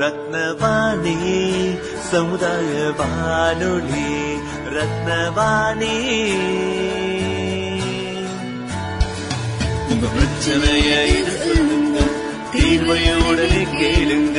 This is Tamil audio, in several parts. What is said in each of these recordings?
ரத்னவாணி சமுதாய வானொலி ரத்னவாணி உங்க பிரச்சனைய இது சொல்லுங்க தீர்வைய உடனே கேளுங்க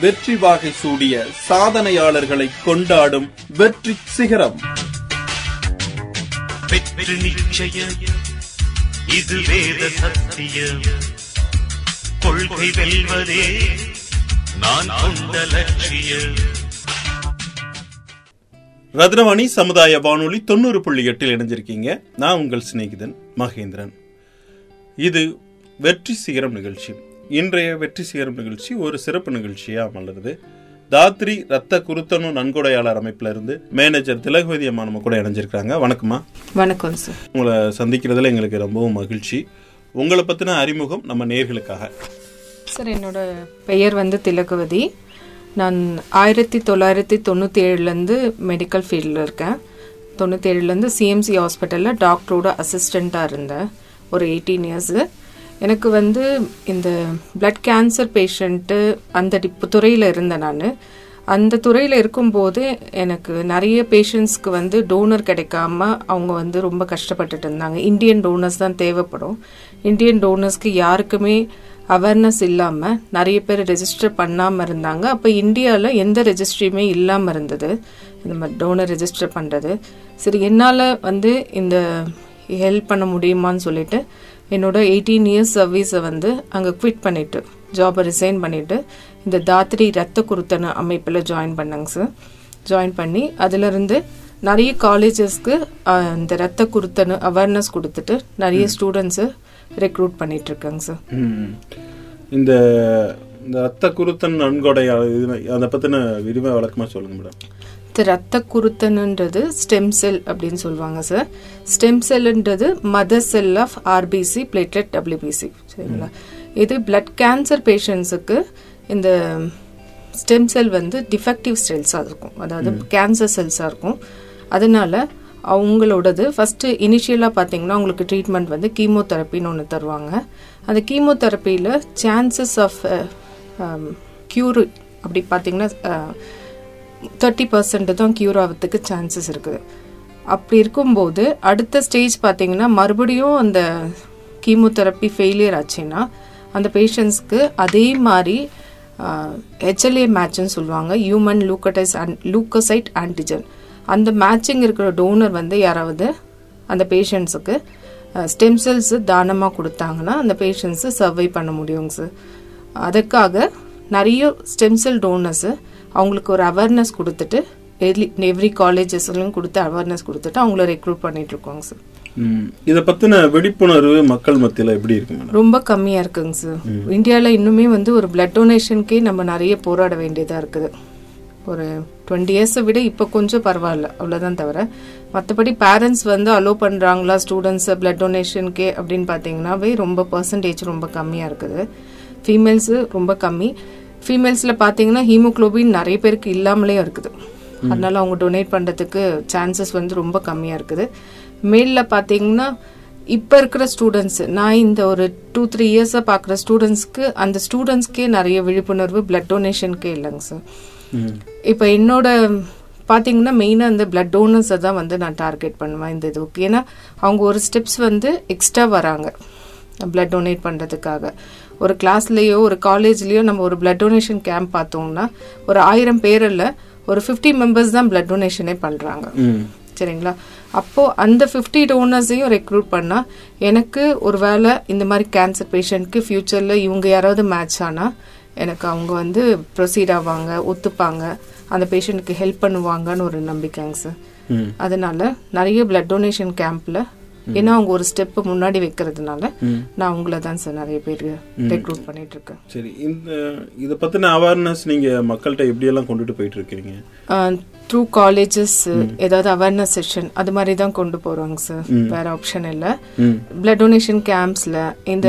வெற்றி வாகை சூடிய சாதனையாளர்களை கொண்டாடும் வெற்றி சிகரம். வெற்றி நிச்சயம். இது வேத சத்தியம். கொள்கை வெல்வதே நான் கொண்ட லட்சியம். ரத்னவாணி சமுதாய வானொலி தொண்ணூறு புள்ளி எட்டில் இணைஞ்சிருக்கீங்க. நான் உங்கள் சிநேகிதன் மகேந்திரன். இது வெற்றி சிகரம் நிகழ்ச்சி. இன்றைய வெற்றி சிகரம் நிகழ்ச்சி ஒரு சிறப்பு நிகழ்ச்சியா மலருது. தாத்ரி ரத்த குருத்தனு நன்கொடையாளர் அமைப்புல இருந்து மேனேஜர் திலகவதி அம்மா நம்ம கூட இணைஞ்சிருக்காங்க வணக்கம்மா. வணக்கம் சார். உங்களை சந்திக்கிறதுல எங்களுக்கு ரொம்பவும் மகிழ்ச்சி. உங்களை பத்தின அறிமுகம் நம்ம நேர்களுக்காக. சார் என்னோட பெயர் வந்து திலகவதி. நான் ஆயிரத்தி தொள்ளாயிரத்தி தொண்ணூற்றி ஏழுலேருந்து மெடிக்கல் ஃபீல்டில் இருக்கேன். தொண்ணூற்றி ஏழுலேருந்து சிஎம்சி ஹாஸ்பிட்டலில் டாக்டரோட அசிஸ்டண்ட்டாக இருந்தேன். ஒரு எயிட்டீன் இயர்ஸு எனக்கு வந்து இந்த பிளட் கேன்சர் பேஷண்ட்டு அந்த துறையில் இருந்தேன் நான். அந்த துறையில் இருக்கும்போது எனக்கு நிறைய பேஷண்ட்ஸ்க்கு வந்து டோனர் கிடைக்காம அவங்க வந்து ரொம்ப கஷ்டப்பட்டுட்டு இருந்தாங்க. இந்தியன் டோனர்ஸ் தான் தேவைப்படும். இந்தியன் டோனர்ஸ்க்கு யாருக்குமே அவேர்னஸ் இல்லாமல் நிறைய பேர் ரெஜிஸ்டர் பண்ணாமல் இருந்தாங்க. அப்போ இந்தியாவில் எந்த ரெஜிஸ்ட்ரியுமே இல்லாமல் இருந்தது. இந்த மாதிரி டோனர் ரெஜிஸ்டர் பண்ணுறது சரி என்னால் வந்து இந்த ஹெல்ப் பண்ண முடியுமான்னு சொல்லிட்டு என்னோட எயிட்டீன் இயர்ஸ் சர்வீஸை வந்து அங்கே குவிட் பண்ணிட்டு ஜாபை ரிசைன் பண்ணிட்டு இந்த தாத்ரி ரத்த குருத்தன அமைப்பில் ஜாயின் பண்ணேங்க சார் ஜாயின் பண்ணி அதிலிருந்து நிறைய காலேஜஸ்க்கு இந்த ரத்த குருத்தனு அவேர்னஸ் கொடுத்துட்டு நிறைய ஸ்டூடெண்ட்ஸு ரெக்ரூட் பண்ணிட்டு இருக்காங்க சார். இந்த இந்த ரத்த குருத்தன் இது அதை பத்தின விரிவா விளக்கமா சொல்லுங்க மேடம் ரத்த குருத்தனுன்றது ஸ்டெம் செல் அப்படின்னு சொல்லுவாங்க sir stem செல்ன்றது mother cell of RBC platelet WBC சரிங்களா? இது பிளட் கேன்சர் பேஷண்ட்ஸுக்கு இந்த ஸ்டெம் செல் வந்து டிஃபெக்டிவ் செல்ஸாக இருக்கும். அதாவது கேன்சர் செல்ஸாக இருக்கும். அதனால அவங்களோடது ஃபர்ஸ்ட் இனிஷியலாக பார்த்தீங்கன்னா உங்களுக்கு ட்ரீட்மெண்ட் வந்து கீமோதெரப்பின்னு ஒன்று தருவாங்க. அந்த கீமோதெரப்பியில் சான்சஸ் ஆஃப் க்யூர் அப்படி பார்த்தீங்கன்னா தேர்ட்டி பர்சன்ட் தான் க்யூர் ஆகிறதுக்கு சான்சஸ் இருக்குது. அப்படி இருக்கும்போது அடுத்த ஸ்டேஜ் பார்த்தீங்கன்னா மறுபடியும் அந்த கீமோதெரப்பி ஃபெயிலியர் ஆச்சுன்னா அந்த பேஷண்ட்ஸ்க்கு அதே மாதிரி ஹெச்எல்ஏ மேட்ச்னு சொல்லுவாங்க human leukocytes and leukocyte antigen அந்த மேட்சிங் இருக்கிற டோனர் வந்து யாராவது அந்த பேஷண்ட்ஸுக்கு ஸ்டெம் செல்ஸ் தானமாக கொடுத்தாங்கன்னா அந்த பேஷண்ட்ஸு சர்வை பண்ண முடியுங்க சார் அதுக்காக நிறைய ஸ்டெம் செல் டோனர்ஸு அவங்களுக்கு ஒரு அவேர்னஸ் கொடுத்துட்டு எவ்ரி எவ்ரி காலேஜஸ்லையும் கொடுத்து அவேர்னஸ் கொடுத்துட்டு அவங்கள ரெக்ரூட் பண்ணிட்டு இருக்கோங்க சார். இத பத்தின விழிப்புணர்வு மக்கள் மத்தியில எப்படி இருக்கு ரொம்ப கம்மியா இருக்குங்க சார் இந்தியால இன்னுமே வந்து ஒரு பிளட் டொனேஷனுக்கே நம்ம நிறைய போராட வேண்டியதா இருக்குது. ஒரு டுவெண்ட்டி இயர்ஸை விட இப்போ கொஞ்சம் பரவாயில்ல அவ்வளோதான் தவிர. மற்றபடி பேரண்ட்ஸ் வந்து அலோவ் பண்ணுறாங்களா ஸ்டூடெண்ட்ஸ் பிளட் டொனேஷனுக்கே அப்படின்னு பார்த்தீங்கன்னாவே ரொம்ப பர்சன்டேஜ் ரொம்ப கம்மியாக இருக்குது. ஃபீமேல்ஸு ரொம்ப கம்மி. ஃபீமேல்ஸில் பார்த்தீங்கன்னா ஹீமோக்ளோபின் நிறைய பேருக்கு இல்லாமலே இருக்குது. அதனால அவங்க டொனேட் பண்ணுறதுக்கு சான்சஸ் வந்து ரொம்ப கம்மியாக இருக்குது. மேலில் பார்த்தீங்கன்னா இப்போ இருக்கிற ஸ்டூடெண்ட்ஸ் நான் இந்த ஒரு டூ த்ரீ இயர்ஸாக பார்க்குற ஸ்டூடெண்ட்ஸ்க்கு அந்த ஸ்டூடெண்ட்ஸ்க்கே நிறைய விழிப்புணர்வு பிளட் டொனேஷனுக்கே இல்லைங்க சார். இப்போ என்னோட பார்த்தீங்கன்னா மெயினாக இந்த பிளட் டோனர்ஸை தான் வந்து நான் டார்கெட் பண்ணுவேன் இந்த இதுக்கு. ஏன்னா அவங்க ஒரு ஸ்டெப்ஸ் வந்து எக்ஸ்ட்ரா வராங்க. பிளட் டொனேட் பண்ணுறதுக்காக ஒரு கிளாஸ்லேயோ ஒரு காலேஜ்லேயோ நம்ம ஒரு பிளட் டொனேஷன் கேம்ப் பார்த்தோம்னா ஒரு ஆயிரம் பேரில் ஒரு 50 மெம்பர்ஸ் தான் பிளட் டொனேஷனே பண்றாங்க. ம். சரிங்களா? அப்போ அந்த 50 டோனர்ஸையும் ரெக்ரூட் பண்ணா எனக்கு ஒரு வேளை இந்த மாதிரி கேன்சர் பேஷண்ட்க்கு ஃபியூச்சர்ல இவங்க யாராவது மேட்ச் ஆனா எனக்கு அவங்க வந்து ப்ரொசீட் ஆவாங்க ஒத்துப்பாங்க. அந்த பேஷண்ட்டுக்கு ஹெல்ப் பண்ணுவாங்கன்னு ஒரு நம்பிக்கைங்க சார் அதனால நிறைய பிளட் டொனேஷன் கேம்ப்ல ஏன்னா அவங்க ஒரு ஸ்டெப் முன்னாடி வைக்கிறதுனால நான் அவங்கள தான் சார் நிறைய பேர் ரெக்ரூட் பண்ணிட்டு இருக்கேன் சரி இந்த இதை பத்தின அவேர்னஸ் நீங்க மக்கள்கிட்ட எப்படியெல்லாம் கொண்டுட்டு போயிட்டு இருக்கீங்க த்ரூ காலேஜஸ் ஏதாவது அவேர்னஸ் செஷன் அது மாதிரி தான் கொண்டு போறாங்க சார் வேற ஆப்ஷன் இல்ல. ம். பிளட் டொனேஷன் கேம்ப்ஸ்ல இந்த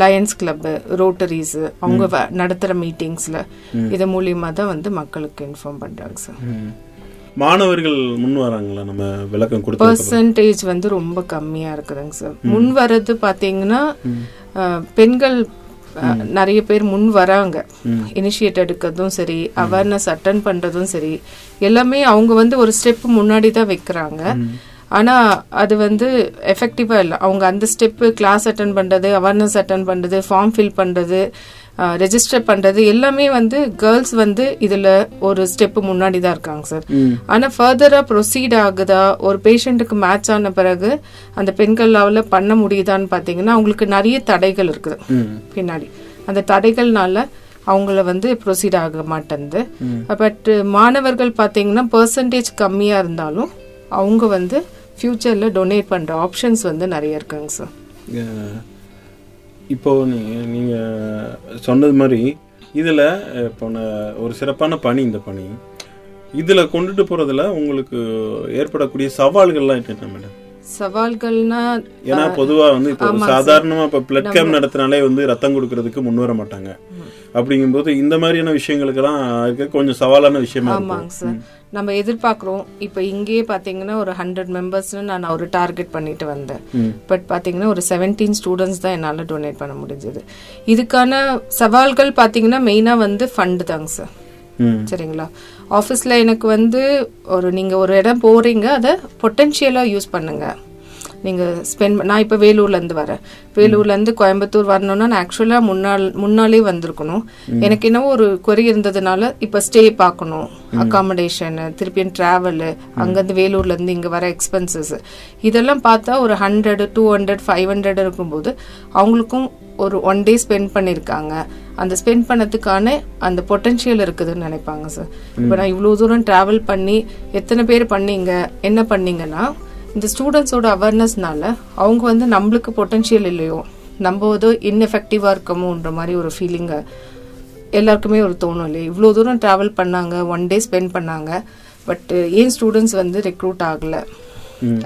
லயன்ஸ் கிளப் ரோட்டரிஸ் அவங்க நடத்துற மீட்டிங்ஸ்ல இது மூலியமா தான் வந்து மக்களுக்கு இன்ஃபார்ம் பண்றாங்க சார். மாணவர்கள் முன் வராங்களா? நம்ம விளக்கம் கொடுத்து பர்சன்டேஜ் வந்து ரொம்ப கம்மியா இருக்குதுங்க சார். முன் வர்றது பாத்தீங்கன்னா அஹ், பெண்கள் நிறைய பேர் முன் வராங்க. இனிஷியேட் எடுக்கிறதும் சரி அவேர்னஸ் அட்டன் பண்றதும் சரி எல்லாமே அவங்க வந்து ஒரு ஸ்டெப் முன்னாடி தான் வைக்கிறாங்க. ஆனா அது வந்து எஃபெக்டிவா இல்லை. அவங்க அந்த ஸ்டெப் கிளாஸ் அட்டன் பண்றது அவேர்னஸ் அட்டன் பண்றது ஃபார்ம் ஃபில் பண்றது ரெஜிஸ்டர் பண்றது எல்லாமே வந்து கேர்ள்ஸ் வந்து இதுல ஒரு ஸ்டெப் முன்னாடி தான் இருக்காங்க சார். ஆனா ஃபர்தரா ப்ரொசீட் ஆகுதா ஒரு பேஷண்ட்டுக்கு மேட்ச் ஆன பிறகு அந்த பெண்களால பண்ண முடியுதான்னு பாத்தீங்கன்னா அவங்களுக்கு நிறைய தடைகள் இருக்குது. பின்னாடி. அந்த தடைகள்னால அவங்கள வந்து ப்ரொசீட் ஆக மாட்டேங்குது. பட் மாணவர்கள் பாத்தீங்கன்னா பெர்சன்டேஜ் கம்மியா இருந்தாலும் அவங்க வந்து ஃபியூச்சர்ல டொனேட் பண்ற ஆப்ஷன்ஸ் வந்து நிறைய இருக்குங்க சார். இப்போ நீங்க நீங்க சொன்னது மாதிரி இதுல இப்போ ஒரு சிறப்பான பணி இந்த பணி. இதுல கொண்டுட்டு போறதுல உங்களுக்கு ஏற்படக்கூடிய சவால்கள்லாம் என்னென்ன மேடம்? சவால்கள்னா ஏன்னா பொதுவா வந்து இப்போ சாதாரணமா இப்ப பிளட் கேம்ப் நடத்தினாலே வந்து ரத்தம் கொடுக்கறதுக்கு முன் வர மாட்டாங்க. அப்படிங்கும்போது இந்த மாதிரியான விஷயங்களுக்கெல்லாம் இருக்க கொஞ்சம் சவாலான விஷயமா ஆமாங்க சார். நம்ம எதிர்பார்க்குறோம். இப்போ இங்கேயே பார்த்தீங்கன்னா ஒரு ஹண்ட்ரட் மெம்பர்ஸ்னு நான் ஒரு டார்கெட் பண்ணிட்டு வந்தேன். பட் பார்த்தீங்கன்னா ஒரு செவன்டீன் ஸ்டூடெண்ட்ஸ் தான் என்னால் டொனேட் பண்ண முடிஞ்சது. இதுக்கான சவால்கள் பார்த்தீங்கன்னா மெயினாக வந்து ஃபண்டு தாங்க சார் சரிங்களா? ஆஃபீஸில் எனக்கு வந்து ஒரு நீங்கள் ஒரு இடம் போகிறீங்க அதை பொட்டென்ஷியலாக யூஸ் பண்ணுங்க. நீங்கள் ஸ்பெண்ட் நான் இப்போ வேலூர்லேருந்து வரேன். வேலூர்லேருந்து கோயம்புத்தூர் வரணும்னா நான் ஆக்சுவலாக முன்னாள் முன்னாலே வந்திருக்கணும். எனக்கு என்னவோ ஒரு குறை இருந்ததுனால இப்போ ஸ்டே பார்க்கணும். அகாமடேஷன் திருப்பியும் ட்ராவலு அங்கேருந்து வேலூர்லேருந்து இங்கே வர எக்ஸ்பென்சஸ் இதெல்லாம் பார்த்தா ஒரு hundred two hundred five hundred இருக்கும்போது அவங்களுக்கும் ஒரு ஒன் டே ஸ்பெண்ட் பண்ணியிருக்காங்க அந்த ஸ்பெண்ட் பண்ணதுக்கான அந்த பொட்டென்ஷியல் இருக்குதுன்னு நினைப்பாங்க சார் இப்போ நான் இவ்வளோ தூரம் ட்ராவல் பண்ணி எத்தனை பேர் பண்ணீங்க என்ன பண்ணீங்கன்னா இந்த ஸ்டூடெண்ட்ஸோட அவேர்னஸ்னால அவங்க வந்து நம்மளுக்கு பொட்டென்ஷியல் இல்லையோ நம்ம ஏதோ இன்எஃபெக்டிவாக இருக்கமோன்ற மாதிரி ஒரு ஃபீலிங்கை எல்லாருக்குமே ஒரு தோணும் இல்லையா? இவ்வளோ தூரம் ட்ராவல் பண்ணாங்க ஒன் டே ஸ்பெண்ட் பண்ணாங்க பட் ஏன் ஸ்டூடெண்ட்ஸ் வந்து ரெக்ரூட் ஆகலை?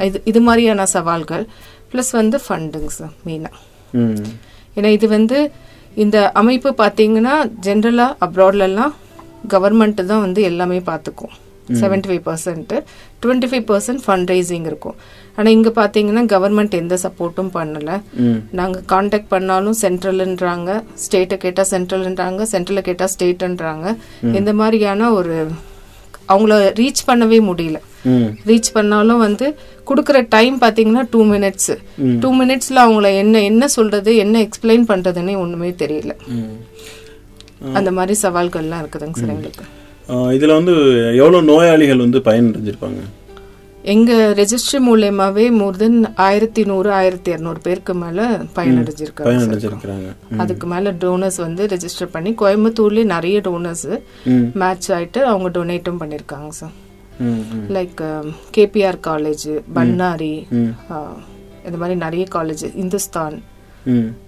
இது இது மாதிரியான சவால்கள் ப்ளஸ் வந்து ஃபண்டுங்க சார் மெயினாக ஏன்னா இது வந்து இந்த அமைப்பு பார்த்தீங்கன்னா ஜென்ரலாக அப்ராட்லலாம் கவர்மெண்ட் தான் வந்து எல்லாமே பார்த்துக்கும். Seventy five percent twenty five percent fund raising இருக்கும். ஆனால் இங்கே பார்த்தீங்கன்னா கவர்மெண்ட் எந்த சப்போர்ட்டும் பண்ணலை. நாங்கள் காண்டாக்ட் பண்ணாலும் சென்ட்ரல்ன்றாங்க ஸ்டேட்டை கேட்டால் சென்ட்ரல்ன்றாங்க சென்ட்ரலில் கேட்டால் ஸ்டேட்டுன்றாங்க இந்த மாதிரியான ஒரு அவங்கள ரீச் பண்ணவே முடியல. ரீச் பண்ணாலும் வந்து கொடுக்குற டைம் பார்த்தீங்கன்னா டூ மினிட்ஸ் டூ மினிட்ஸ்ல அவங்கள என்ன என்ன சொல்றது என்ன எக்ஸ்பிளைன் பண்றதுன்னே ஒண்ணுமே தெரியல. அந்த மாதிரி சவால்கள்லாம் இருக்குதுங்க சார் எங்களுக்கு. இதுல வந்து எவ்வளவு நோயாளிகள் வந்து பயனடைஞ்சிருப்பாங்க? எங்க ரெஜிஸ்டர் மூலியமாவே மோர் தென் ஆயிரத்தி நூறு ஆயிரத்தி இரநூறு பேருக்கு மேல பயனடைஞ்சிருக்காங்க அதுக்கு மேல டோனர்ஸ் வந்து ரெஜிஸ்டர் பண்ணி கோயம்புத்தூர்லயே நிறைய டோனர்ஸ் மேட்ச் ஆயிட்டு அவங்க டொனேட்டும் பண்ணிருக்காங்க sir. Like KPR college Bannari இந்த மாதிரி நிறைய college Hindustan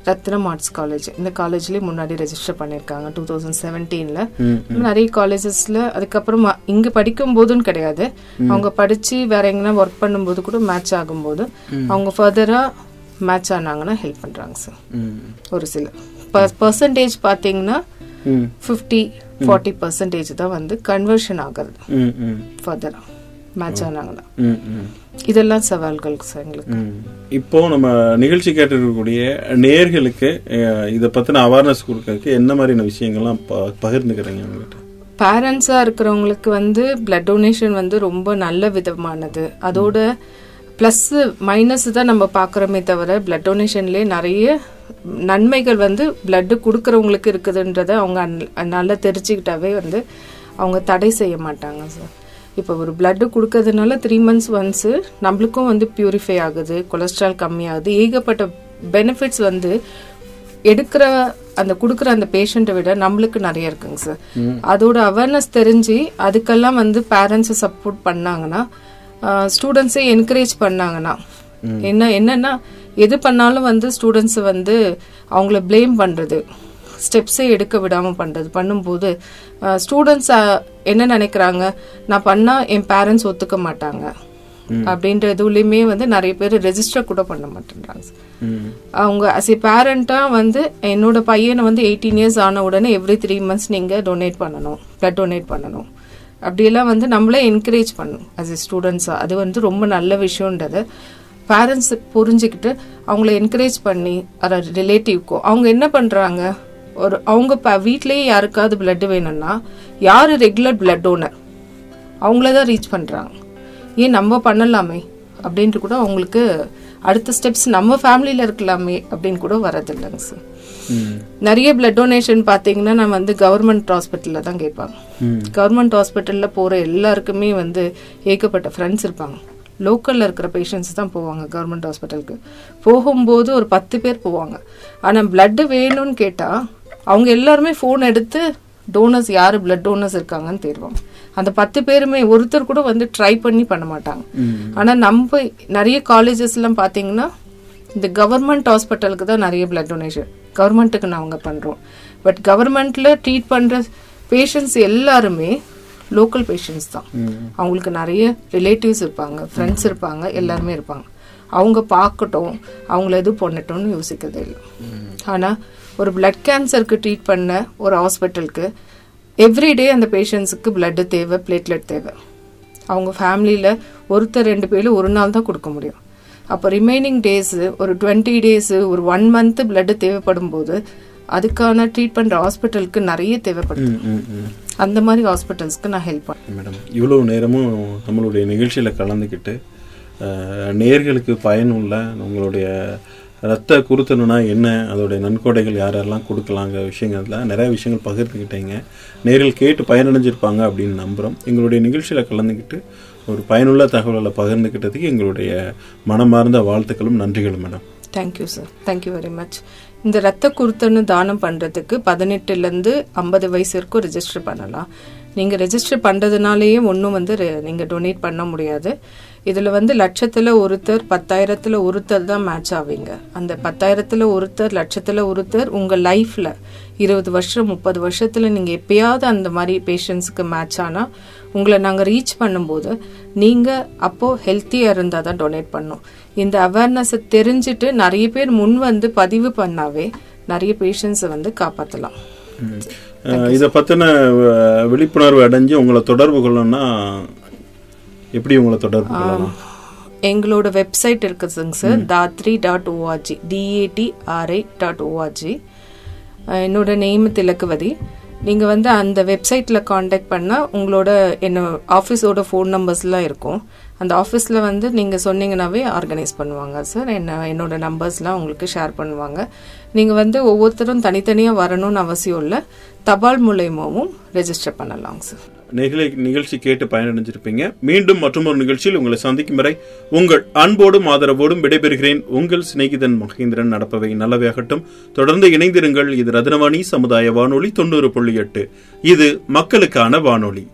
Rathnam arts college இந்த காலேஜ்லயே முன்னாடி ரெஜிஸ்டர் பண்ணிருக்காங்க டூ தௌசண்ட் செவன்டீன்ல நிறைய காலேஜஸ்ல அதுக்கப்புறம் இங்க படிக்கும் போதுன்னு கிடையாது அவங்க படிச்சு வேற எங்கன்னா ஒர்க் பண்ணும்போது கூட மேட்ச் ஆகும்போது அவங்க ஃபர்தரா மேட்ச் ஆனாங்கன்னா ஹெல்ப் பண்றாங்க சார் ஒரு சில பர்சன்டேஜ் பாத்தீங்கன்னா ஃபிஃப்டி ஃபார்ட்டி பர்சன்டேஜ் தான் வந்து கன்வர்ஷன் ஆகுறது. ஃபர்தரா மேட்ச் ஆனாங்கன்னா இதெல்லாம் சவால்கள் சார் எங்களுக்கு. இப்போ நம்ம நிகழ்ச்சி கேட்டிருக்கக்கூடிய நேர்களுக்கு இதை பத்தின அவேர்னஸ் கொடுக்கறதுக்கு என்ன மாதிரியான விஷயங்கள்லாம் பகிர்ந்துக்கிறீங்க உங்ககிட்ட பேரண்ட்ஸா இருக்கிறவங்களுக்கு வந்து பிளட் டொனேஷன் வந்து ரொம்ப நல்ல விதமானது. அதோட ப்ளஸ் மைனஸ் தான் நம்ம பார்க்குறோமே தவிர பிளட் டொனேஷன்லேயே நிறைய நன்மைகள் வந்து பிளட் கொடுக்கறவங்களுக்கு இருக்குதுன்றத அவங்க நல்லா தெரிஞ்சுக்கிட்டாவே வந்து அவங்க தடை செய்ய மாட்டாங்க சார். இப்போ ஒரு பிளட்டு கொடுக்கறதுனால த்ரீ மந்த்ஸ் ஒன்ஸு நம்மளுக்கும் வந்து பியூரிஃபை ஆகுது கொலஸ்ட்ரால் கம்மியாகுது. ஏகப்பட்ட பெனிஃபிட்ஸ் வந்து எடுக்கிற அந்த கொடுக்குற அந்த பேஷண்ட்டை விட நம்மளுக்கு நிறைய இருக்குங்க சார் அதோட அவேர்னஸ் தெரிஞ்சு அதுக்கெல்லாம் வந்து பேரண்ட்ஸை சப்போர்ட் பண்ணாங்கன்னா ஸ்டூடெண்ட்ஸை என்கரேஜ் பண்ணாங்கன்னா என்ன என்னன்னா எது பண்ணாலும் வந்து ஸ்டூடெண்ட்ஸ் வந்து அவங்கள ப்ளேம் பண்றது. ஸ்டெப்ஸே எடுக்க விடாம பண்றது. பண்ணும்போது ஸ்டூடெண்ட்ஸ் என்ன நினைக்கிறாங்க? நான் பண்ணா என் பேரண்ட்ஸ் ஒத்துக்க மாட்டாங்க. அப்படின்ற இதுலயுமே வந்து நிறைய பேர் ரெஜிஸ்டர் கூட பண்ண மாட்டேன்றாங்க. அவங்க அஸ் ஏ பேரண்டா வந்து என்னோட பையனை வந்து எயிட்டீன் இயர்ஸ் ஆன உடனே எவ்ரி த்ரீ மந்த்ஸ் நீங்க டொனேட் பண்ணணும். பிளட் டொனேட் பண்ணணும். அப்படியெல்லாம் வந்து நம்மளே என்கரேஜ் பண்ணணும் அஸ் ஏ ஸ்டூடெண்ட்ஸா அது வந்து ரொம்ப நல்ல விஷயம்ன்றது. பேரண்ட்ஸ் புரிஞ்சுக்கிட்டு அவங்கள என்கரேஜ் பண்ணி ரிலேட்டிவ்க்கோ அவங்க என்ன பண்றாங்க? ஒரு அவங்க ப வீட்லயே யாருக்காவது பிளட் வேணும்னா யாரு ரெகுலர் பிளட் டோனர் அவங்கள தான் ரீச் பண்றாங்க. ஏன் நம்ம பண்ணலாமே? அப்படின்ட்டு கூட அவங்களுக்கு அடுத்த ஸ்டெப்ஸ் நம்ம ஃபேமிலியில இருக்கலாமே அப்படின்னு கூட வரதில்லைங்க சார் நிறைய பிளட் டொனேஷன் பாத்தீங்கன்னா நம்ம வந்து கவர்மெண்ட் ஹாஸ்பிட்டல்ல தான் கேட்பாங்க. கவர்மெண்ட் ஹாஸ்பிட்டல்ல போற எல்லாருக்குமே வந்து ஏகப்பட்ட ஃப்ரெண்ட்ஸ் இருப்பாங்க. லோக்கல்ல இருக்கிற பேஷண்ட்ஸ் தான் போவாங்க கவர்மெண்ட் ஹாஸ்பிட்டலுக்கு போகும்போது ஒரு பத்து பேர் போவாங்க. ஆனா பிளட் வேணும்னு கேட்டா அவங்க எல்லாருமே ஃபோன் எடுத்து டோனர்ஸ் யாரு பிளட் டோனர்ஸ் இருக்காங்கன்னு தேடுவாங்க. அந்த பத்து பேருமே ஒருத்தர் கூட வந்து ட்ரை பண்ணி பண்ண மாட்டாங்க. ஆனா நம்ம நிறைய காலேஜஸ் எல்லாம் பாத்தீங்கன்னா இந்த கவர்மெண்ட் ஹாஸ்பிட்டலுக்கு தான் நிறைய பிளட் டொனேஷன் கவர்மெண்ட்டுக்கு நாங்க பண்றோம். பட் கவர்மெண்ட்ல ட்ரீட் பண்ற பேஷண்ட்ஸ் எல்லாருமே லோக்கல் பேஷண்ட்ஸ் தான். அவங்களுக்கு நிறைய ரிலேட்டிவ்ஸ் இருப்பாங்க ஃப்ரெண்ட்ஸ் இருப்பாங்க எல்லாருமே இருப்பாங்க. அவங்க பார்க்கட்டும் அவங்கள எது பண்ணட்டும்னு யோசிக்கிறதே இல்லை. ஆனா ஒரு பிளட் கேன்சருக்கு ட்ரீட் பண்ண ஒரு ஹாஸ்பிட்டலுக்கு எவ்ரிடே அந்த பேஷண்ட்ஸுக்கு பிளட் தேவை பிளேட்லெட் தேவை. அவங்க ஃபேமிலியில் ஒருத்தர் ரெண்டு பேரும் ஒரு நாள் தான் கொடுக்க முடியும். அப்போ ரிமைனிங் டேஸ் ஒரு டுவெண்ட்டி டேஸ் ஒரு ஒன் மந்த் பிளட் தேவைப்படும் போது அதுக்கான ட்ரீட் பண்ற ஹாஸ்பிட்டலுக்கு நிறைய தேவைப்படுது அந்த மாதிரி ஹாஸ்பிட்டல்ஸ்க்கு நான் ஹெல்ப் பண்ணேன் மேடம் இவ்வளவு நேரமும் நம்மளுடைய நிகழ்ச்சியில் கலந்துக்கிட்டு நேர்களுக்கு பயனுள்ள உங்களுடைய ரத்த குருத்தணுனா என்ன? அதோடைய நன்கொடைகள் யார் யாரெல்லாம் கொடுக்கலாங்க? விஷயங்கள்ல நிறைய விஷயங்கள் பகிர்ந்துக்கிட்டீங்க நேரில் கேட்டு பயனடைஞ்சிருப்பாங்க அப்படின்னு நம்புகிறோம் எங்களுடைய நிகழ்ச்சியில் கலந்துக்கிட்டு ஒரு பயனுள்ள தகவல்களை பகிர்ந்துக்கிட்டதுக்கு எங்களுடைய மனமார்ந்த வாழ்த்துக்களும் நன்றிகளும் madam. Thank you sir thank you very much இந்த ரத்த குருத்தன்னு தானம் பண்ணுறதுக்கு பதினெட்டுலேருந்து ஐம்பது வயசு வரைக்கும் ரெஜிஸ்டர் பண்ணலாம். நீங்கள் ரெஜிஸ்டர் பண்ணுறதுனாலேயே ஒன்றும் வந்து நீங்கள் டொனேட் பண்ண முடியாது. இதில் வந்து லட்சத்தில் ஒருத்தர் பத்தாயிரத்தில் ஒருத்தர் தான் மேட்ச் ஆவீங்க. அந்த பத்தாயிரத்தில் ஒருத்தர் லட்சத்தில் ஒருத்தர் உங்கள் லைஃப்பில் இருபது வருஷம் முப்பது வருஷத்தில் நீங்கள் எப்பயாவது அந்த மாதிரி பேஷண்ட்ஸ்க்கு மேட்ச் ஆனால் உங்களை நாங்கள் ரீச் பண்ணும்போது நீங்கள் அப்போது ஹெல்த்தியாக இருந்தால் தான் டொனேட் பண்ணோம். இந்த அவேர்னஸை தெரிஞ்சுட்டு நிறைய பேர் முன் வந்து பதிவு பண்ணாவே நிறைய பேஷண்ட்ஸை வந்து காப்பாத்தலாம். இதை பற்றின விழிப்புணர்வு அடைஞ்சு உங்களை தொடர்பு கொள்ளணும்னா எப்படி உங்களை தொடர்பு கொள்ளலாம்? எங்களோட வெப்சைட் இருக்குதுங்க sir. Dhatri dot org DATRI dot org என்னோட நேம் திலக்குவதி நீங்கள் வந்து அந்த வெப்சைட்டில் காண்டாக்ட் பண்ணால் உங்களோட என்ன ஆஃபீஸோட ஃபோன் நம்பர்ஸ்லாம் இருக்கும். அந்த ஆஃபீஸில் வந்து நீங்கள் சொன்னீங்கன்னாவே ஆர்கனைஸ் பண்ணுவாங்க. சார் என்ன என்னோட நம்பர்ஸ்லாம் உங்களுக்கு ஷேர் பண்ணுவாங்க. நீங்கள் வந்து ஒவ்வொருத்தரும் தனித்தனியாக வரணும்னு அவசியம் இல்லை. தபால் மூலயமாவும் ரெஜிஸ்டர் பண்ணலாங்க சார் நிகழ நிகழ்ச்சி கேட்டு பயனடைஞ்சிருப்பீங்க. மீண்டும் மற்றொரு நிகழ்ச்சியில் உங்களை சந்திக்கும் வரை உங்கள் அன்போடும் ஆதரவோடும் விடைபெறுகிறேன். உங்கள் சிநேகிதன் மகேந்திரன் நடப்பவை நல்லவையாகட்டும். தொடர்ந்து இணைந்திருங்கள். இது ரத்னவாணி சமுதாய வானொலி தொண்ணூறு புள்ளி எட்டு. இது மக்களுக்கான வானொலி.